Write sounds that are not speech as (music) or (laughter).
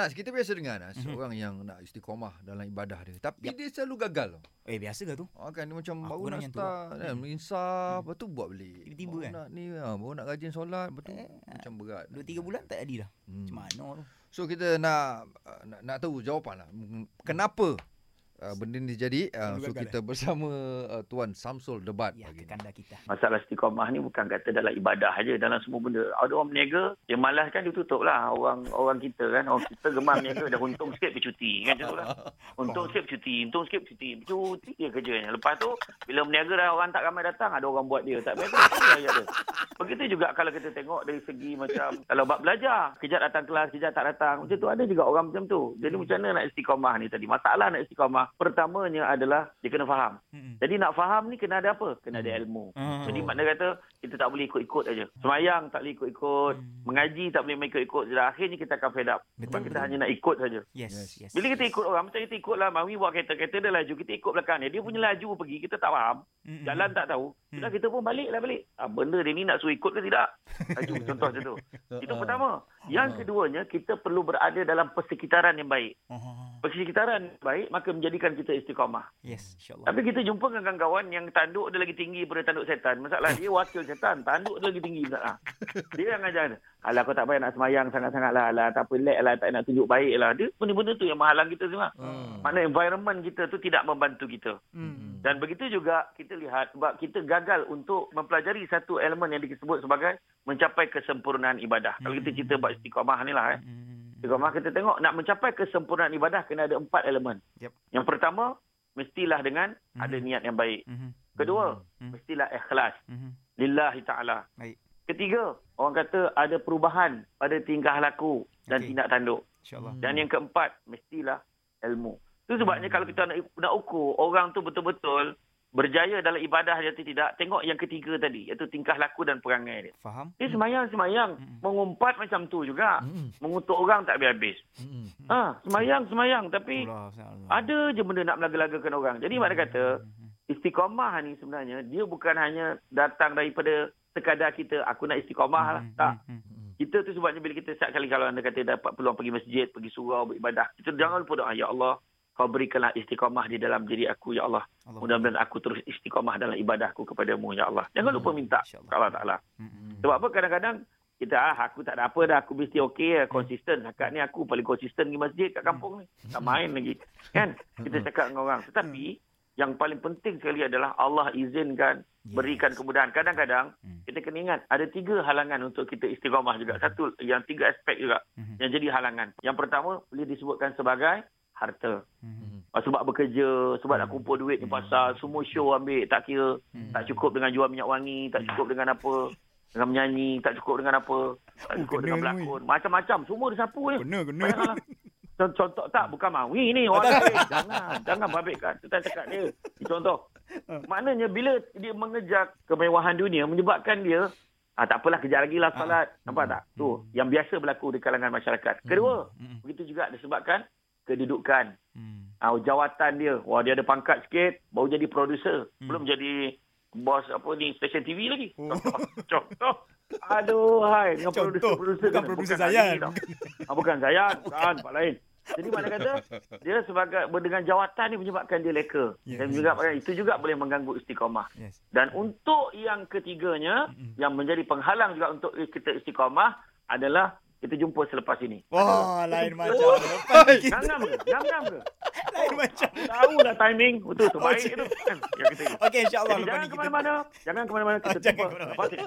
Nas, kita biasa dengar Nas, mm-hmm. orang yang nak istiqamah dalam ibadah dia. Tapi yep. dia selalu gagal. tau. Eh biasa ke tu? Oh, kan dia macam Aku baru nak start kan, Hmm. insaf, lepas tu buat balik. Tiba-tiba baru kan? Nak ni, ha, baru nak rajin solat, lepas tu Eh, macam berat. Dua tiga bulan tak jadi dah. Hmm. Macam mana tu? So kita nak uh, nak, nak tahu jawapan lah. Mm, Kenapa uh, benda ni jadi? Uh, so kita bersama uh, Tuan Samsul Debat Ya, pagi ni. kekanda kita. Masalah istiqamah ni bukan kata dalam ibadah aja, dalam semua benda. Ada orang berniaga, dia malas kan dia tutup lah. Orang orang kita kan, orang kita gemar berniaga, dah untung sikit pergi cuti. Kan macam tu lah. Untung sikit pergi cuti, untung sikit pergi cuti. Cuti dia kerjanya. Lepas tu, bila berniaga dah orang tak ramai datang, ada orang buat dia. Tak ayat dia. Begitu juga kalau kita tengok dari segi macam, kalau bab belajar, kejap datang kelas, kejap tak datang. Macam tu ada juga orang macam tu. Jadi macam mana nak istiqamah ni tadi? Masalah nak istiqamah, pertamanya adalah dia kena faham. Mm-mm. Jadi nak faham ni kena ada apa? Kena ada ilmu. Ah. Jadi makna kata kita tak boleh ikut-ikut aja. Semayang tak boleh ikut-ikut, Hmm. mengaji tak boleh ikut-ikut. Jadi akhirnya kita akan fed up. Betul, Sebab kita betul. hanya nak ikut saja. Yes, Yes. yes. Bila kita ikut orang, macam kita ikut lah, Mawi buat kereta, kereta dia laju, kita ikut belakang dia. Dia punya laju pergi, kita tak faham. Mm-mm. Jalan tak tahu. Sudah kita pun balik lah balik. Ah, benda dia ni nak suruh ikut ke tidak? (laughs) Laju contoh macam tu. Itu pertama. Yang keduanya, kita perlu berada dalam persekitaran yang baik. Oh, Persekitaran yang baik, maka menjadikan kita istiqamah. yes, insyaAllah. Tapi kita jumpa dengan kawan-kawan yang tanduk dia lagi tinggi daripada tanduk setan. Masalah dia wakil setan, tanduk dia lagi tinggi masalah. Dia yang ajar. Alah kau tak payah nak semayang sangat-sangat lah. Alah tak apa lag lah, tak nak tunjuk baik lah. Dia benda-benda tu yang menghalang kita semua. Hmm. Makna environment kita tu tidak membantu kita. Mm. Dan begitu juga kita lihat sebab kita gagal untuk mempelajari satu elemen yang disebut sebagai mencapai kesempurnaan ibadah. Kalau kita cerita buat istiqamah ni lah eh. Mm. Istiqamah kita tengok nak mencapai kesempurnaan ibadah kena ada empat elemen. Yep. Yang pertama mestilah dengan Mhm. ada niat yang baik. Mhm. Kedua, Mhm. mestilah ikhlas Mhm. lillahi taala. Ketiga, orang kata ada perubahan pada tingkah laku dan Okey. tindak tanduk. InsyaAllah. Dan yang keempat, mestilah ilmu. Itu sebabnya Hmm. kalau kita nak, nak ukur orang tu betul-betul berjaya dalam ibadah dia atau tidak, tengok yang ketiga tadi, iaitu tingkah laku dan perangai dia. Faham? Dia semayang-semayang, Hmm. mengumpat macam tu juga. Hmm. Mengutuk orang tak habis-habis. Hmm. Ha, semayang-semayang tapi Allah, Allah. ada je benda nak melaga-lagakan orang. Jadi makna kata, Mhm. istiqamah ni sebenarnya dia bukan hanya datang daripada sekadar kita aku nak istiqamah lah. Mhm. Tak. Mhm. Kita tu sebabnya bila kita setiap kali kalau anda kata dapat peluang pergi masjid, pergi surau, beribadah, kita jangan lupa doa, Ya Allah, kau berikanlah istiqamah di dalam diri aku, Ya Allah. Allah. Mudah-mudahan aku terus istiqamah dalam ibadahku kepadamu, Ya Allah. Jangan lupa minta InsyaAllah. ke Allah Ta'ala. Sebab apa kadang-kadang kita ah aku tak ada apa dah aku mesti okey lah konsisten akak ni aku paling konsisten pergi masjid kat kampung ni tak main lagi kan kita cakap dengan orang tetapi yang paling penting sekali adalah Allah izinkan Yes. berikan kemudahan kadang-kadang Hmm. Kita kena ingat ada tiga halangan untuk kita istiqamah juga satu yang tiga aspek juga Mhm. yang jadi halangan yang pertama boleh disebutkan sebagai harta Mhm. Ah, sebab bekerja sebab nak Hmm. kumpul duit di Hmm. pasar semua show ambil tak kira Mhm. tak cukup dengan jual minyak wangi, tak cukup dengan apa, dengan menyanyi, tak cukup dengan apa, tak Oh, cukup kena dengan berlakon. Macam-macam, semua disapu ni. Kena, kena. Con- (laughs) Contoh tak, bukan mawi ni. (laughs) Orang lain. Jangan, jangan babitkan. Kita cakap dia. Contoh. Maknanya bila dia mengejar kemewahan dunia, menyebabkan dia, ah, tak apalah, kejar lagi lah salat. Nampak tak? Tu, yang biasa berlaku di kalangan masyarakat. Kedua, Mhm. begitu juga disebabkan kedudukan. Mhm. Ah, jawatan dia. Wah, dia ada pangkat sikit, baru jadi producer. Hmm. Belum jadi bos apa ni, stesen TV lagi. Oh. (laughs) Contoh. Aduh, hai. Dengan Contoh. producer-producer. Bukan kan. producer Ali Zayan. tau. Ah, bukan Zayan. Bukan, Pak lain. Jadi mana kata, dia sebagai dengan jawatan ni menyebabkan dia leka. Yes. Dan juga itu juga boleh mengganggu istiqamah. Yes. Dan untuk yang ketiganya, Mm-mm. yang menjadi penghalang juga untuk kita istiqamah adalah kita jumpa selepas ini. Wah, lain macam. Lepas kita Ngam-ngam ke? Ngam-ngam ke? lain macam. Tahu lah timing. Betul, (laughs) terbaik Oh, tu. Kan? Yang kita Okey, insyaAllah. Jadi jangan ke kita- mana-mana. Jangan ke mana-mana. Kita (laughs) jangan jumpa ke mana-mana. lepas ini.